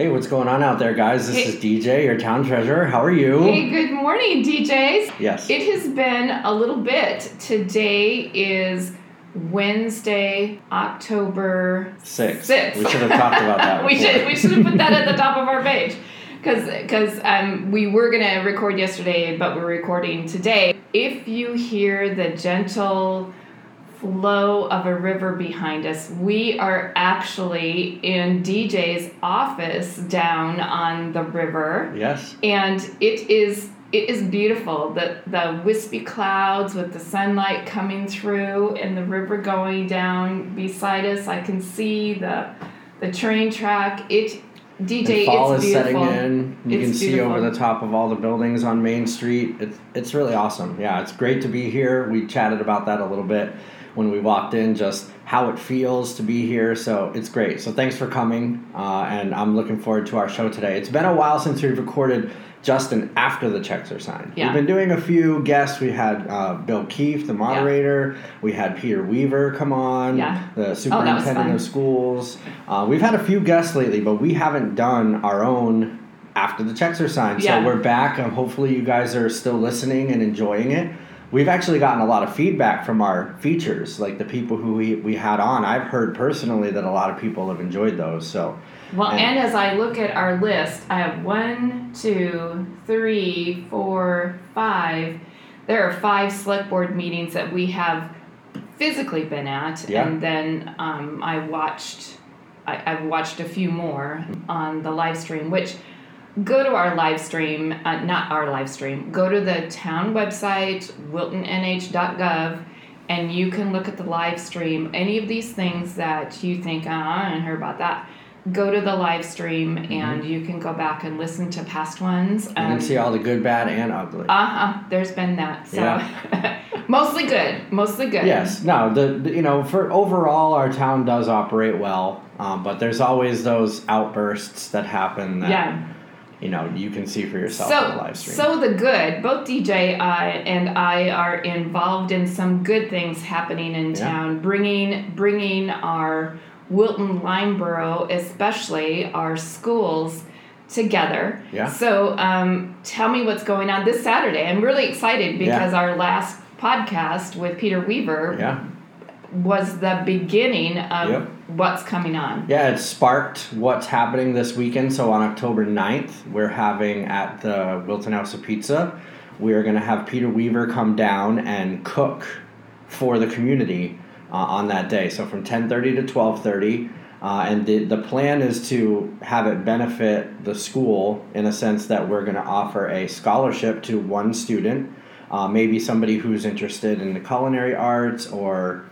Hey, what's going on out there, guys? This Hey. is DJ, your town treasurer. How are you? Hey, good morning, DJs. Yes. It has been a little bit. Today is Wednesday, October Six. 6th. We should have talked about that. we should we should have put that at the top of our page. Because um, we were going to record yesterday, but we're recording today. If you hear the gentle flow of a river behind us, we are actually in DJ's office down on the river. Yes. and it is it is beautiful. The the wispy clouds with the sunlight coming through and the river going down beside us. I can see the the train track. It dj And fall it's is setting in. You It's can see over the top of all the buildings on Main Street. It's it's really awesome. Yeah, it's great to be here. We chatted about that a little bit when we walked in, just how it feels to be here. So it's great. So thanks for coming, uh, and I'm looking forward to our show today. It's been a while since we've recorded Justin after the checks are signed. Yeah. We've been doing a few guests. We had uh, Bill Keefe, the moderator. Yeah. We had Peter Weaver come on, Yeah. Oh, the superintendent fun. of schools. Uh, we've had a few guests lately, but we haven't done our own after the checks are signed. Yeah. So we're back, and hopefully you guys are still listening and enjoying it. We've actually gotten a lot of feedback from our features, like the people who we, we had on. I've heard personally that a lot of people have enjoyed those. So well And- and as i look at our list i have one two three four five there are five select board meetings that we have physically been at Yeah. and then um, i watched I, i've watched a few more on the live stream which go to our live stream uh, not our live stream. Go to the town website wiltonnh.gov and you can look at the live stream. Any of these things that you think oh, i didn't hear about that go to the live stream and you can go back and listen to past ones you can see all the good, bad, and ugly. uh-huh. There's been that. So mostly good. Mostly good. Yes. No. The, the you know for overall our town does operate well, um, but there's always those outbursts that happen that yeah you know you can see for yourself on the so live stream. so the good both dj uh, and i are involved in some good things happening in Yeah. town bringing bringing our wilton lyndeborough especially our schools together Yeah. so um, tell me what's going on this saturday i'm really excited because our last podcast with peter weaver yeah. Was the beginning of Yep. what's coming on Yeah, it sparked what's happening this weekend. So on October 9th, we're having at the Wilton House of Pizza, we're going to have Peter Weaver come down and cook for the community uh, on that day. So from 10:30 to 12:30. Uh, and the, the plan is to have it benefit the school in a sense that we're going to offer a scholarship to one student, uh, maybe somebody who's interested in the culinary arts or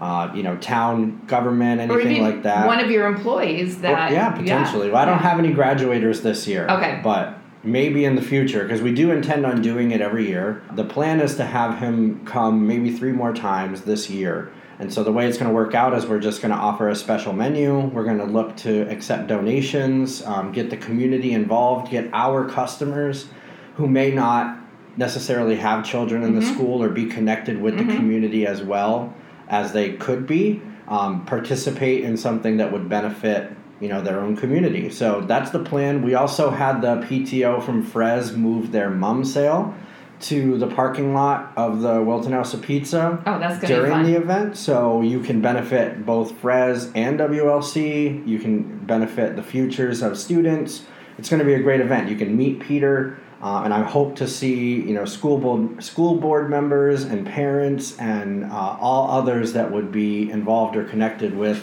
uh, you know town government or anything like that one of your employees or- that yeah, potentially. Well, I don't have any graduators this year. Okay. But maybe in the future, because we do intend on doing it every year. The plan is to have him come maybe three more times this year. And so the way it's going to work out is we're just going to offer a special menu. We're going to look to accept donations, um, get the community involved, get our customers who may not necessarily have children in the Mm-hmm. school or be connected with the community as well as they could be um, participate in something that would benefit you know their own community. So that's the plan. We also had the pto from FRES move their mum sale to the parking lot of the wilton house of pizza Oh, that's gonna during the event. So you can benefit both FRES and wlc you can benefit the futures of students. It's going to be a great event. You can meet peter uh, and I hope to see you know school board school board members and parents and uh, all others that would be involved or connected with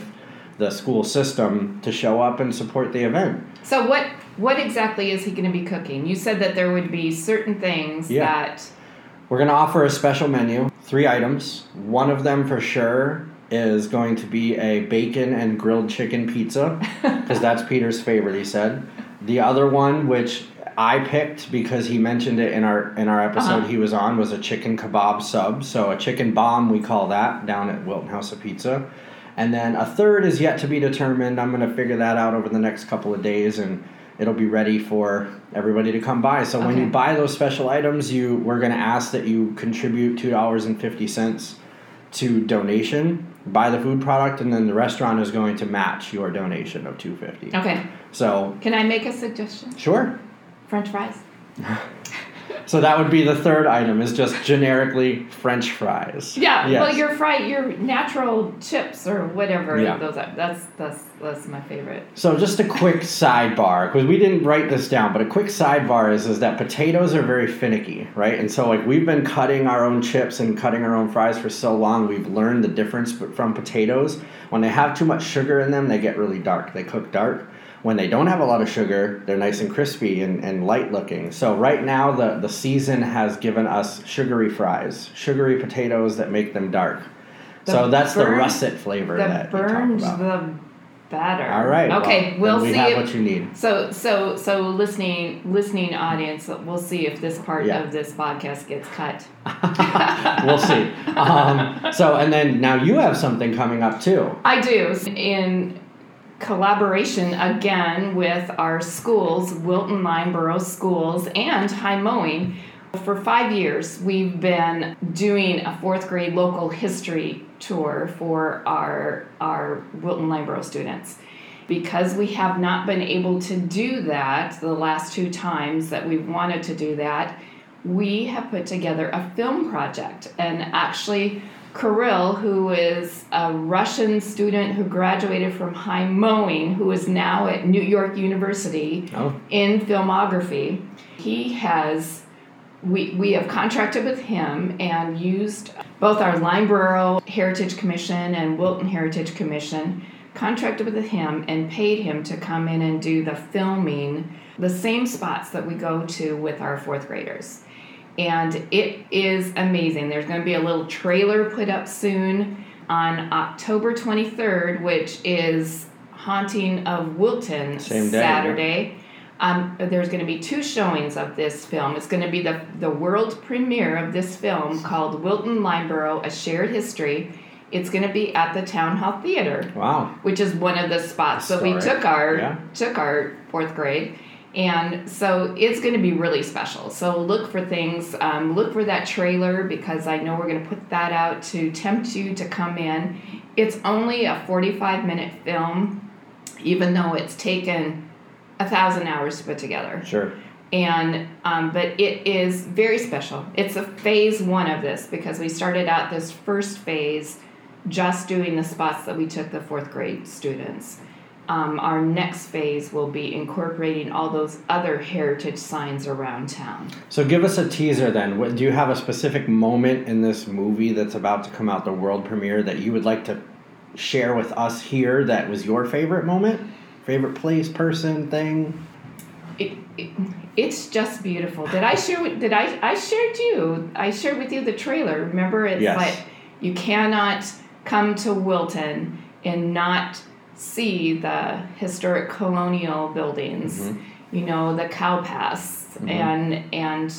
the school system to show up and support the event. So what what exactly is he going to be cooking? You said that there would be certain things Yeah. that We're going to offer a special menu, three items. One of them for sure is going to be a bacon and grilled chicken pizza because that's Peter's favorite, he said. The other one, which I picked because he mentioned it in our in our episode Uh-huh. he was on, was a chicken kebab sub. So a chicken bomb, we call that down at Wilton House of Pizza. And then a third is yet to be determined. I'm going to figure that out over the next couple of days and it'll be ready for everybody to come by. So when you buy those special items, you we're going to ask that you contribute $2.50 to donation. Buy the food product, and then the restaurant is going to match your donation of two fifty. Okay. So Can I make a suggestion? sure. French fries. So that would be the third item is just generically French fries. Yeah. Yes. Well, your fry, your natural chips or whatever Yeah. those are. That's that's that's my favorite. So just a quick sidebar, because we didn't write this down, but a quick sidebar is is that potatoes are very finicky, right? And so like we've been cutting our own chips and cutting our own fries for so long, we've learned the difference from potatoes. When they have too much sugar in them, they get really dark. They cook dark. When they don't have a lot of sugar, they're nice and crispy and, and light looking. So right now the, the season has given us sugary fries, sugary potatoes that make them dark. The so that's the russet flavor The that you burned talk about. the batter. All right. Okay. well, we see. have if, what you need. So so so listening listening audience, we'll see if this part Yeah. of this podcast gets cut. we'll see. Um, so, and then now you have something coming up too. I do in collaboration again with our schools, Wilton Lyndeborough Schools and High Mowing. For five years, we've been doing a fourth grade local history tour for our our Wilton Lyndeborough students. Because we have not been able to do that the last two times that we've wanted to do that, we have put together a film project. And actually, Kirill, who is a Russian student who graduated from High Mowing, who is now at New York University Oh, in filmography, he has we, we have contracted with him and used both our Lyndeborough Heritage Commission and Wilton Heritage Commission contracted with him and paid him to come in and do the filming the same spots that we go to with our fourth graders and it is amazing there's going to be a little trailer put up soon on october 23rd which is haunting of wilton Same day, yeah. saturday um, there's going to be two showings of this film. It's going to be the, the world premiere of this film called Wilton Lyndeborough, A Shared History. It's going to be at the Town Hall Theater, wow. which is one of the spots that we took our yeah. took our fourth grade, and so it's going to be really special. So look for things. Um, look for that trailer because I know we're going to put that out to tempt you to come in. It's only a forty-five minute film, even though it's taken a thousand hours to put together Sure. and um, but it is very special it's a phase one of this because we started out this first phase just doing the spots that we took the fourth grade students um, our next phase will be incorporating all those other heritage signs around town So give us a teaser then. What, do you have a specific moment in this movie that's about to come out, the world premiere, that you would like to share with us here that was your favorite moment? Favorite place, person, thing? it, it, it's just beautiful did i share with, did i i shared you i shared with you the trailer remember it's Yes. like you cannot come to wilton and not see the historic colonial buildings Mhm. you know the cow paths Mhm. and and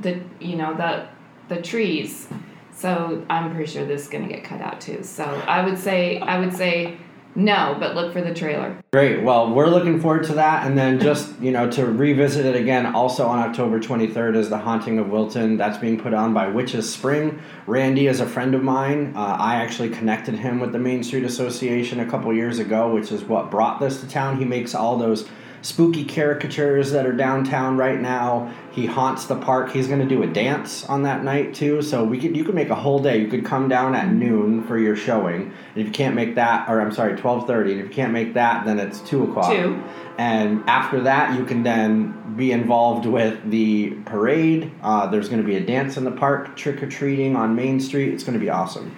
the you know the the trees so i'm pretty sure this is going to get cut out too so i would say i would say no but look for the trailer Great. Well, we're looking forward to that. And then just, you know, to revisit it again, also on October 23rd is The Haunting of Wilton. That's being put on by Witches Spring. Randy is a friend of mine. Uh, I actually connected him with the Main Street Association a couple years ago, which is what brought this to town. He makes all those spooky caricatures that are downtown right now. He haunts the park. He's going to do a dance on that night too. So we could you could make a whole day. You could come down at noon for your showing. And if you can't make that, or I'm sorry, 12:30. And if you can't make that, then it's two o'clock. Two. And after that, you can then be involved with the parade. Uh, there's going to be a dance in the park, trick or treating on Main Street. It's going to be awesome.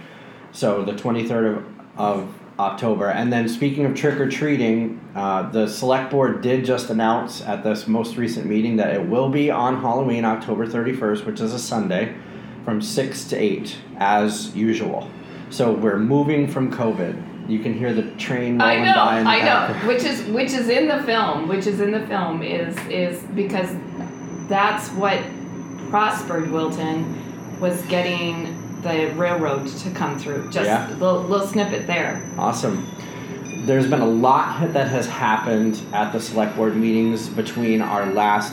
So the 23rd of, of October. And then speaking of trick or treating, uh, the select board did just announce at this most recent meeting that it will be on Halloween, October 31st, which is a Sunday, from 6 to 8, as usual. So we're moving from COVID. You can hear the train I know, by in the I know. Which is which is in the film. Which is in the film is is because that's what prospered Wilton was getting the railroad to come through. Just Yeah. a little, little snippet there. Awesome. There's been a lot that has happened at the select board meetings between our last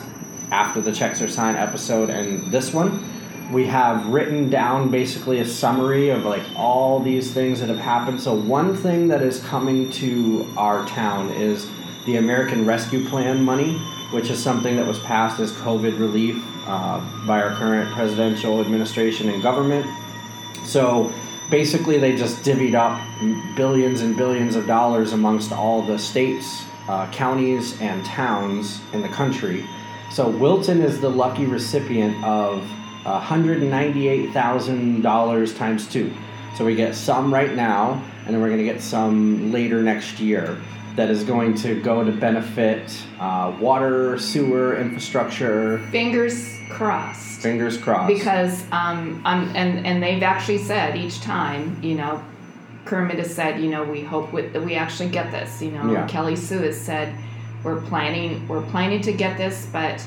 after the checks are signed episode and this one. we have written down basically a summary of like all these things that have happened. So one thing that is coming to our town is the American Rescue Plan money, which is something that was passed as COVID relief uh, by our current presidential administration and government. So basically, they just divvied up billions and billions of dollars amongst all the states, uh, counties, and towns in the country. So Wilton is the lucky recipient of $198,000 times two. So we get some right now, and then we're going to get some later next year that is going to go to benefit uh, water, sewer, infrastructure. Fingers crossed. Fingers crossed. Because um, um and and they've actually said each time, you know, Kermit has said, you know, we hope that we actually get this. You know, Yeah. Kelly Sue has said, we're planning we're planning to get this, but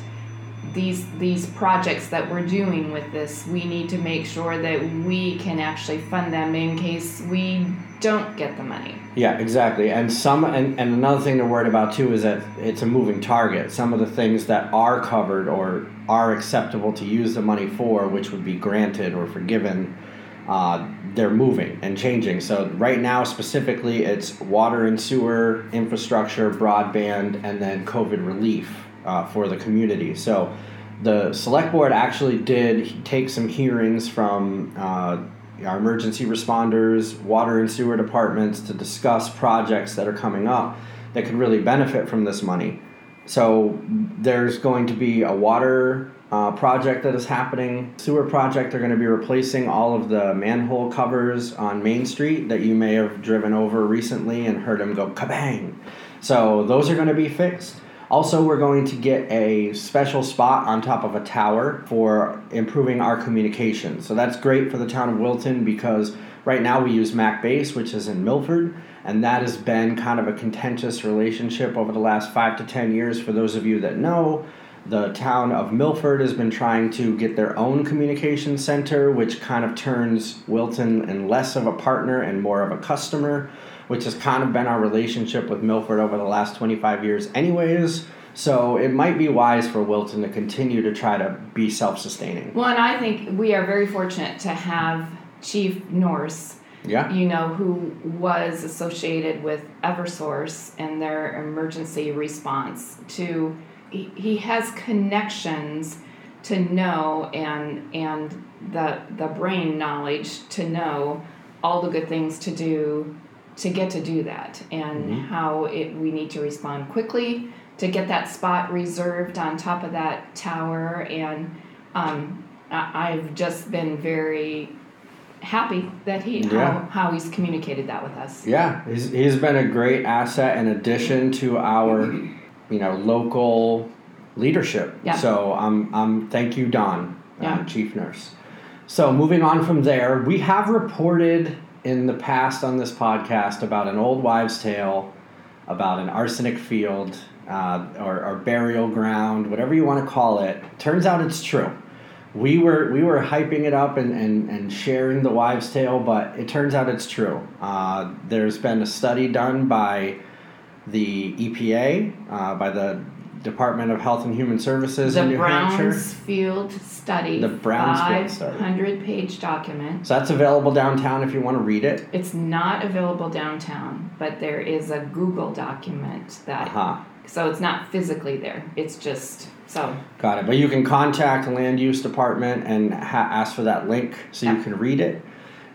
these these projects that we're doing with this, we need to make sure that we can actually fund them in case we don't get the money. Yeah, exactly. And some and, and another thing to worry about too is that it's a moving target. Some of the things that are covered or are acceptable to use the money for, which would be granted or forgiven, uh, they're moving and changing. So right now specifically it's water and sewer, infrastructure, broadband, and then COVID relief uh, for the community. So the select board actually did take some hearings from uh, our emergency responders, water and sewer departments to discuss projects that are coming up that could really benefit from this money. So there's going to be a water uh, project that is happening, sewer project. They're going to be replacing all of the manhole covers on Main Street that you may have driven over recently and heard them go kabang. So those are going to be fixed. Also, we're going to get a special spot on top of a tower for improving our communication. So that's great for the town of Wilton because right now we use Mac Base, which is in Milford, and that has been kind of a contentious relationship over the last five to ten years. For those of you that know, the town of Milford has been trying to get their own communication center, which kind of turns Wilton in less of a partner and more of a customer, which has kind of been our relationship with Milford over the last 25 years, anyways. So it might be wise for Wilton to continue to try to be self sustaining. Well, and I think we are very fortunate to have Chief Norse Yeah. you know, who was associated with Eversource and their emergency response to he, he has connections to know and and the the brain knowledge to know all the good things to do to get to do that and Mhm. how it we need to respond quickly to get that spot reserved on top of that tower and um, I, I've just been very happy that he Yeah. how, how he's communicated that with us. Yeah, he's, he's been a great asset and addition to our, you know, local leadership. Yeah. So I'm um, um, thank you, Don, uh, Yeah. Chief Nurse. So moving on from there, we have reported in the past on this podcast about an old wives' tale, about an arsenic field uh, or, or burial ground, whatever you want to call it. Turns out it's true we were we were hyping it up and, and, and sharing the wives' tale, but it turns out it's true. Uh, there's been a study done by the EPA, uh, by the Department of Health and Human Services The in New Hampshire. Brownfields study, The Brownfields study. 500 page document. So that's available downtown if you want to read it. It's not available downtown, but there is a Google document that, Uh-huh. so it's not physically there. It's just, so, Got it. But you can contact land use department and ha- ask for that link so you can read it.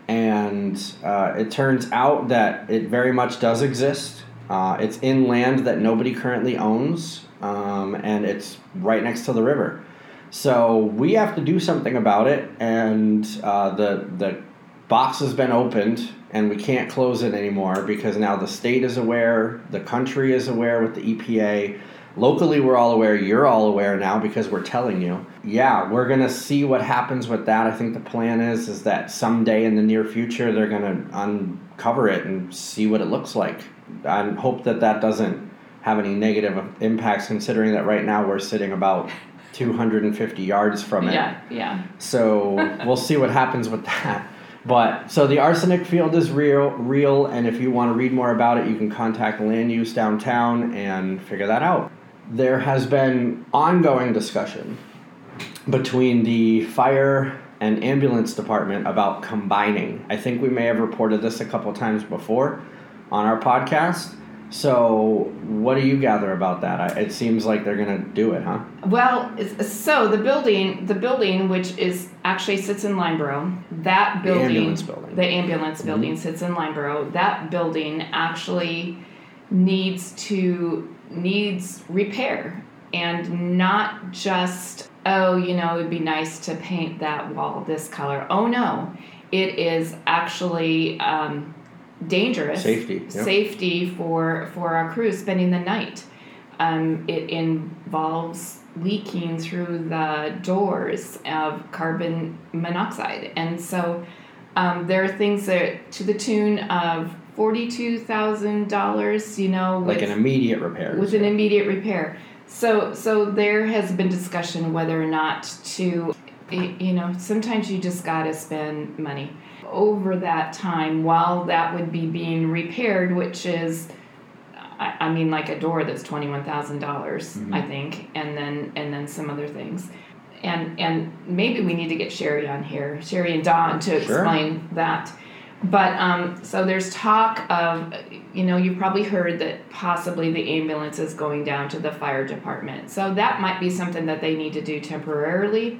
And uh, it turns out that it very much does exist. Uh, it's in land that nobody currently owns, um, and it's right next to the river. So we have to do something about it, and uh, the the box has been opened, and we can't close it anymore because now the state is aware, the country is aware with the EPA. Locally, we're all aware. You're all aware now because we're telling you. Yeah, we're gonna see what happens with that. I think the plan is is that someday in the near future they're gonna uncover it and see what it looks like. I hope that that doesn't have any negative impacts, considering that right now we're sitting about 250 yards from it. yeah, yeah. So we'll see what happens with that. But so the arsenic field is real, real, and if you want to read more about it, you can contact land use downtown and figure that out. There has been ongoing discussion between the fire and ambulance department about combining. I think we may have reported this a couple times before on our podcast. So, what do you gather about that? I- It seems like they're going to do it, huh? Well, so the building, the building which is actually sits in Lyndeborough, that building, ambulance building. the ambulance building sits in Lyndeborough. That building actually needs to needs repair, and not just oh, you know, it'd be nice to paint that wall this color. Oh no, it is actually um, dangerous. Safety, yep. Safety for for our crew spending the night. Um, it involves leaking through the doors of carbon monoxide, and so um, there are things that to the tune of forty-two thousand dollars. You know, Like an immediate repair. with an immediate repair. So so there has been discussion whether or not to you know sometimes you just got to spend money over that time while that would be being repaired which is I, I mean like a door that's $21,000 I think and then and then some other things and and maybe we need to get Sherry on here Sherry and Don to Sure. explain that but um, so there's talk of, you know, you've probably heard that possibly the ambulance is going down to the fire department. So that might be something that they need to do temporarily.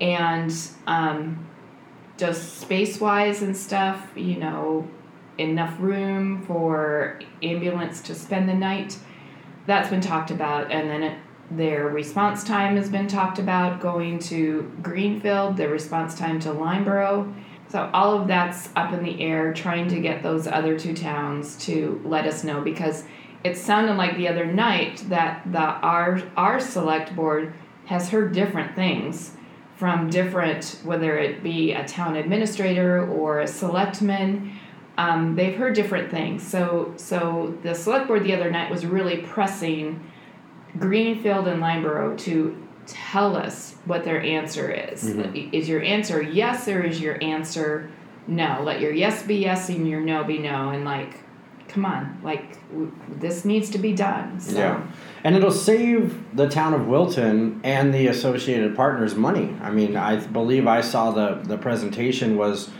And um, just space wise and stuff, you know, enough room for ambulance to spend the night. That's been talked about. And then it, their response time has been talked about going to Greenfield, their response time to Lyndeborough. So all of that's up in the air, trying to get those other two towns to let us know because it sounded like the other night that the our our select board has heard different things from different whether it be a town administrator or a selectman. Um, they've heard different things. So so the select board the other night was really pressing Greenfield and Lyndeborough to tell us what their answer is. Is your answer yes or is your answer no? Let your yes be yes and your no be no. And like, come on, like w- this needs to be done. So, Yeah. And it'll save the town of Wilton and the associated partners money. I mean, I believe I saw the, the presentation was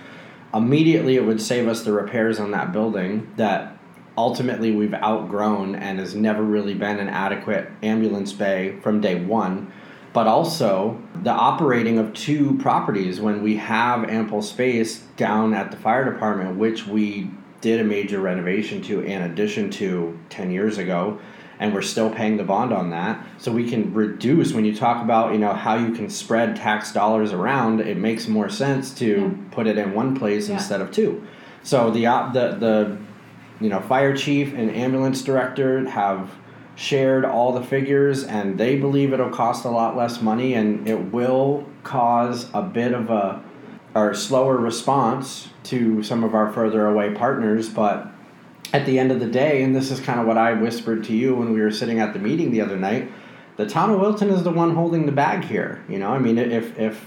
immediately it would save us the repairs on that building that ultimately we've outgrown and has never really been an adequate ambulance bay from day one. But also the operating of two properties when we have ample space down at the fire department, which we did a major renovation to in addition to 10 years ago and we're still paying the bond on that. So we can reduce when you talk about you know how you can spread tax dollars around it makes more sense to put it in one place Yeah. instead of two. So the op- the the you know fire chief and ambulance director have shared all the figures and they believe it'll cost a lot less money and it will cause a bit of a or slower response to some of our further away partners but at the end of the day and this is kind of what i whispered to you when we were sitting at the meeting the other night the town of wilton is the one holding the bag here you know i mean if if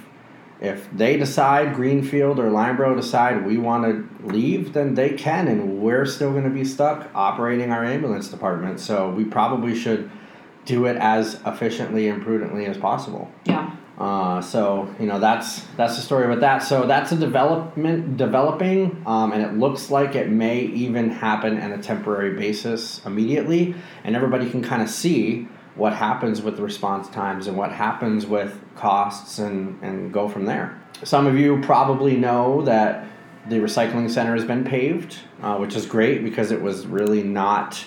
if they decide greenfield or lyndeborough decide we want to leave then they can and we're still going to be stuck operating our ambulance department so we probably should do it as efficiently and prudently as possible yeah. Uh, so you know that's that's the story with that. So that's a development developing, um, and it looks like it may even happen on a temporary basis immediately, and everybody can kind of see what happens with response times and what happens with costs and and go from there. Some of you probably know that the recycling center has been paved, uh, which is great because it was really not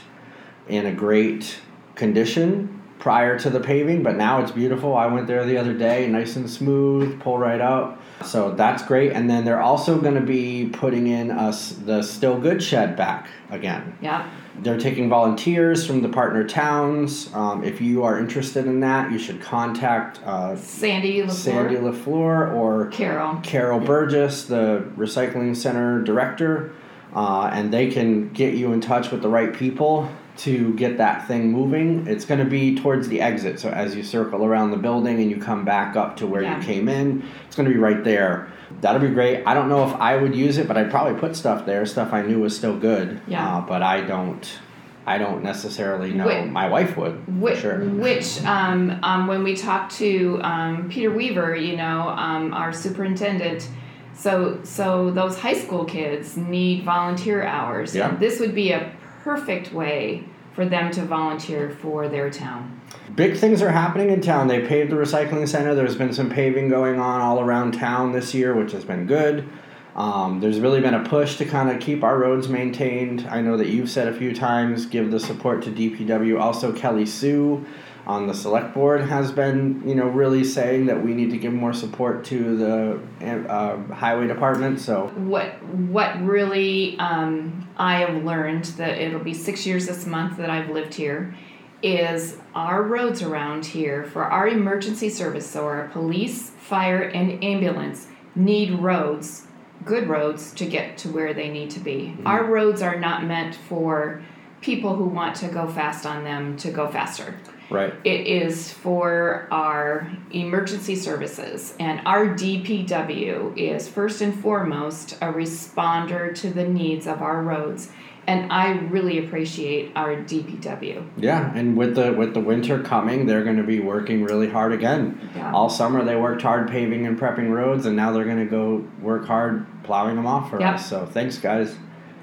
in a great condition prior to the paving, but now it's beautiful. I went there the other day, nice and smooth, pull right up. So that's great. And then they're also going to be putting in us the Still Good shed back again. Yeah. They're taking volunteers from the partner towns. Um, if you are interested in that, you should contact uh, Sandy LaFleur. Sandy LaFleur or Carol. Carol Burgess, the recycling center director, uh, and they can get you in touch with the right people to get that thing moving. It's going to be towards the exit, so as you circle around the building and you come back up to where Yeah. you came in, it's going to be right there. That'll be great. I don't know if I would use it, but I'd probably put stuff there, stuff I knew was still good. Yeah. Uh, but I don't. I don't necessarily know. Wait. My wife would, Which, sure. which um, um, when we talked to um, Peter Weaver, you know, um, our superintendent, so so those high school kids need volunteer hours. Yeah. And this would be a perfect way for them to volunteer for their town. Big things are happening in town. They paved the recycling center. There's been some paving going on all around town this year, which has been good. Um, there's really been a push to kind of keep our roads maintained. I know that you've said a few times, give the support to DPW. Also, Kelly Sue on the select board has been, you know, really saying that we need to give more support to the uh, highway department. So What what really um, I have learned that it'll be six years this month that I've lived here is our roads around here for our emergency service, so our police, fire, and ambulance need roads, good roads to get to where they need to be. Mm-hmm. Our roads are not meant for people who want to go fast on them to go faster. Right, It is for our emergency services, and our DPW is first and foremost a responder to the needs of our roads. And I really appreciate our DPW. yeah. And with the with the winter coming, they're going to be working really hard again. Yeah. all summer they worked hard paving and prepping roads and now they're going to go work hard plowing them off for Yep. us so thanks guys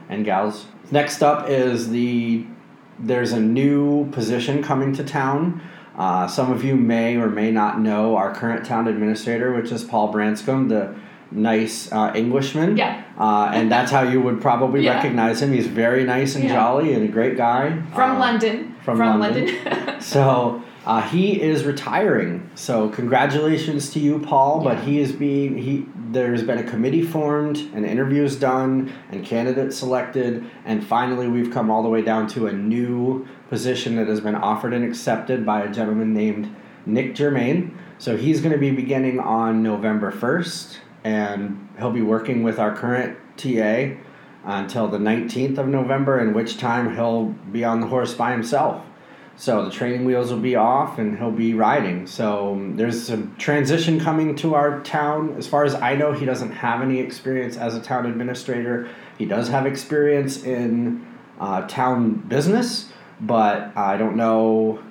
and gals next up is the there's a new position coming to town uh, some of you may or may not know our current town administrator which is paul branscombe the nice uh, englishman Yeah. uh, and that's how you would probably Yeah. recognize him he's very nice and Yeah. jolly and a great guy From Uh, London. from London. London. so uh, he is retiring. So congratulations to you, Paul. But he is being he. There's been a committee formed, and interviews done, and candidates selected, and finally we've come all the way down to a new position that has been offered and accepted by a gentleman named Nick Germain. So he's going to be beginning on November first, and he'll be working with our current TA until the 19th of November, in which time he'll be on the horse by himself. So the training wheels will be off and he'll be riding. So um, there's some transition coming to our town. As far as I know, he doesn't have any experience as a town administrator. He does have experience in uh, town business, but I don't know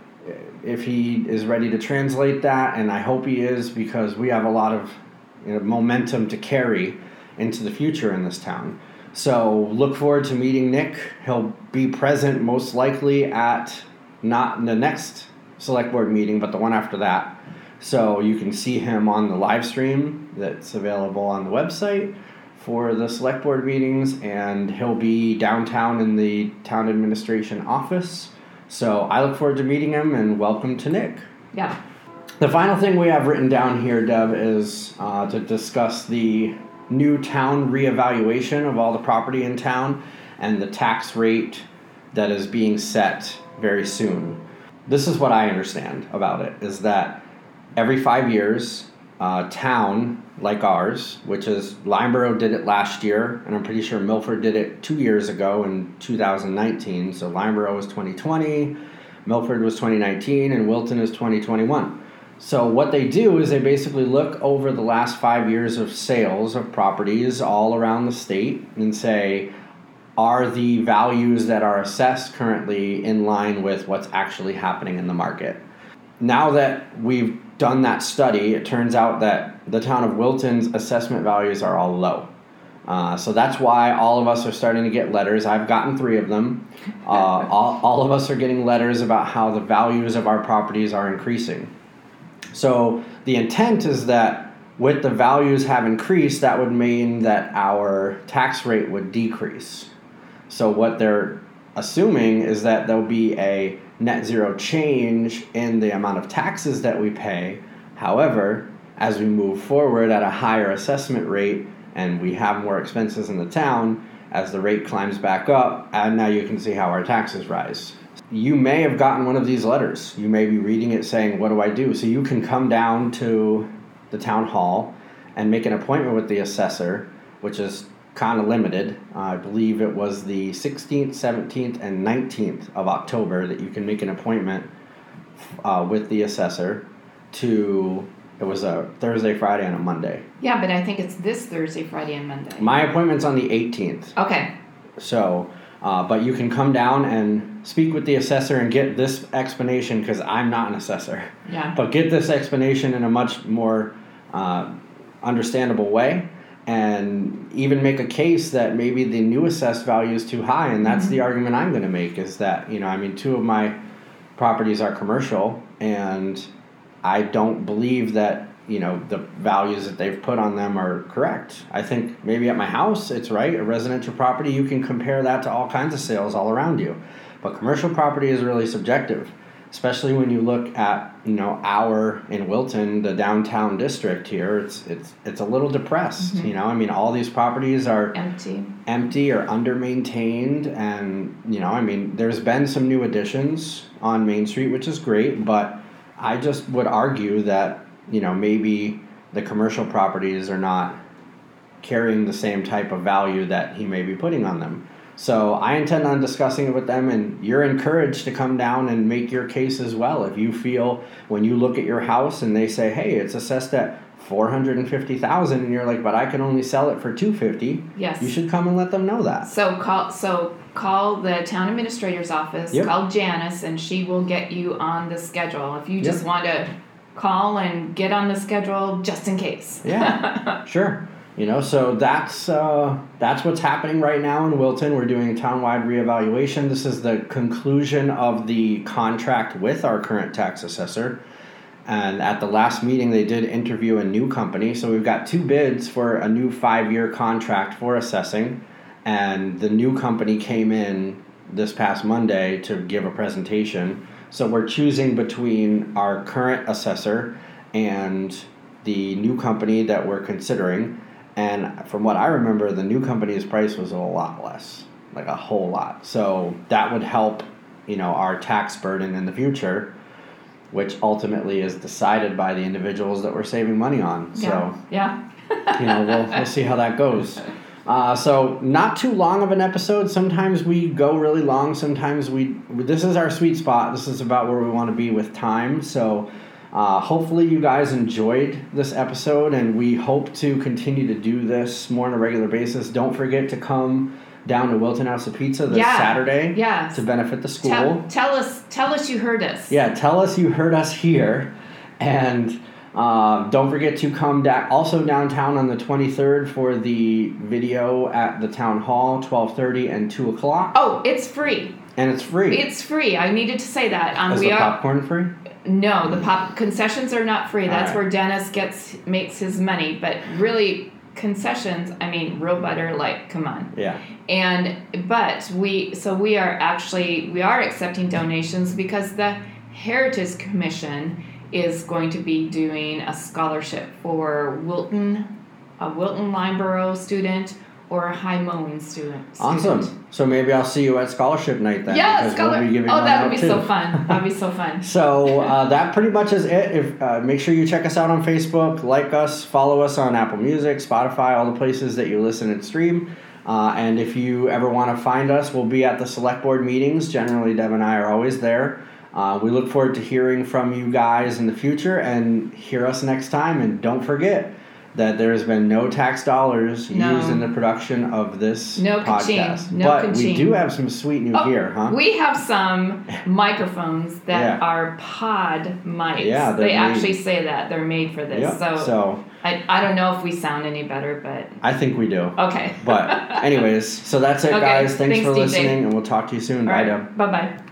if he is ready to translate that, and I hope he is because we have a lot of you know, momentum to carry into the future in this town. So look forward to meeting Nick. He'll be present most likely at not the next select board meeting, but the one after that. So you can see him on the live stream that's available on the website for the select board meetings, and he'll be downtown in the town administration office. So I look forward to meeting him and welcome to Nick. yeah. The final thing we have written down here, Deb, is uh, to discuss the new town reevaluation of all the property in town and the tax rate that is being set very soon. This is what I understand about it: is that every five years, uh, town like ours, which is Lyndeborough did it last year, and I'm pretty sure Milford did it two years ago in 2019. So Lyndeborough was 2020, Milford was 2019, and Wilton is 2021. So what they do is they basically look over the last five years of sales of properties all around the state and say, are the values that are assessed currently in line with what's actually happening in the market? Now that we've done that study, it turns out that the town of Wilton's assessment values are all low. Uh, so that's why all of us are starting to get letters. I've gotten three of them. Uh, all, all of us are getting letters about how the values of our properties are increasing. So the intent is that with the values have increased, that would mean that our tax rate would decrease. So what they're assuming is that there'll be a net zero change in the amount of taxes that we pay. However, as we move forward at a higher assessment rate and we have more expenses in the town, as the rate climbs back up, and now you can see how our taxes rise. You may have gotten one of these letters. You may be reading it saying, What do I do? So you can come down to the town hall and make an appointment with the assessor, which is kind of limited. Uh, I believe it was the 16th, 17th, and 19th of October that you can make an appointment uh, with the assessor to. It was a Thursday, Friday, and a Monday. Yeah, but I think it's this Thursday, Friday, and Monday. My appointment's on the 18th. Okay. So Uh, but you can come down and speak with the assessor and get this explanation because I'm not an assessor. Yeah. But get this explanation in a much more uh, understandable way and even make a case that maybe the new assessed value is too high. And that's the mm-hmm. argument I'm going to make is that, you know, I mean, two of my properties are commercial and I don't believe that you know the values that they've put on them are correct. I think maybe at my house it's right. A residential property you can compare that to all kinds of sales all around you, but commercial property is really subjective, especially when you look at you know our in Wilton the downtown district here. It's it's it's a little depressed. Mm-hmm. You know I mean all these properties are Empty. empty or under maintained and you know i mean there's been some new additions on main street which is great but i just would argue that you know maybe the commercial properties are not carrying the same type of value that he may be putting on them so i intend on discussing it with them and you're encouraged to come down and make your case as well if you feel when you look at your house and they say hey it's assessed at 450000 and you're like but i can only sell it for 250 Yes. you should come and let them know that. So call so call the town administrator's office. Yep. Call Janice, and she will get you on the schedule. If you just Yep. want to call and get on the schedule, just in case. Yeah, sure. You know, so that's uh, that's what's happening right now in Wilton. We're doing a townwide reevaluation. This is the conclusion of the contract with our current tax assessor. And at the last meeting, they did interview a new company. So we've got two bids for a new five-year contract for assessing. And the new company came in this past Monday to give a presentation. So we're choosing between our current assessor and the new company that we're considering. And from what I remember, the new company's price was a lot less, like a whole lot. So that would help, you know, our tax burden in the future, which ultimately is decided by the individuals that we're saving money on. So Yeah. you know, we'll, we'll see how that goes. Uh, so not too long of an episode. Sometimes we go really long. Sometimes we. This is our sweet spot. This is about where we want to be with time. So uh, hopefully you guys enjoyed this episode, and we hope to continue to do this more on a regular basis. Don't forget to come down to Wilton House of Pizza this Yeah. Saturday Yeah. to benefit the school. Tell, tell us tell us you heard us. Yeah, tell us you heard us here, and uh, don't forget to come da- also downtown on the twenty third for the video at the town hall, twelve thirty and two o'clock, Oh, it's free. and it's free. It's free. I needed to say that. Um, Is we the are popcorn free? No the pop concessions are not free. That's Alright. where Dennis gets makes his money. But really, concessions. I mean, real butter. Like, come on. Yeah. and but we so we are actually we are accepting donations because the heritage commission is going to be doing a scholarship for wilton a wilton lyndeborough student or a high mowing student Awesome. So maybe I'll see you at scholarship night then. yeah because scholar- we'll oh that would be too. so fun that'd be so fun So uh, that pretty much is it. If uh, make sure you check us out on Facebook, like us, follow us on Apple Music, Spotify, all the places that you listen and stream. Uh, and if you ever want to find us, we'll be at the select board meetings. Generally, Deb and I are always there. Uh, we look forward to hearing from you guys in the future and hear us next time. And don't forget that there has been no tax dollars No. used in the production of this No podcast. No but we ka-ching. do have some sweet new Oh, gear, huh? We have some microphones that Yeah. are pod mics. Yeah, they made- actually say that they're made for this. Yep. So, so I, I don't know if we sound any better, but I think we do. okay. But anyways, so that's it, Okay, guys. Thanks, thanks, for DJ. listening, and we'll talk to you soon. All Bye, right. Bye bye.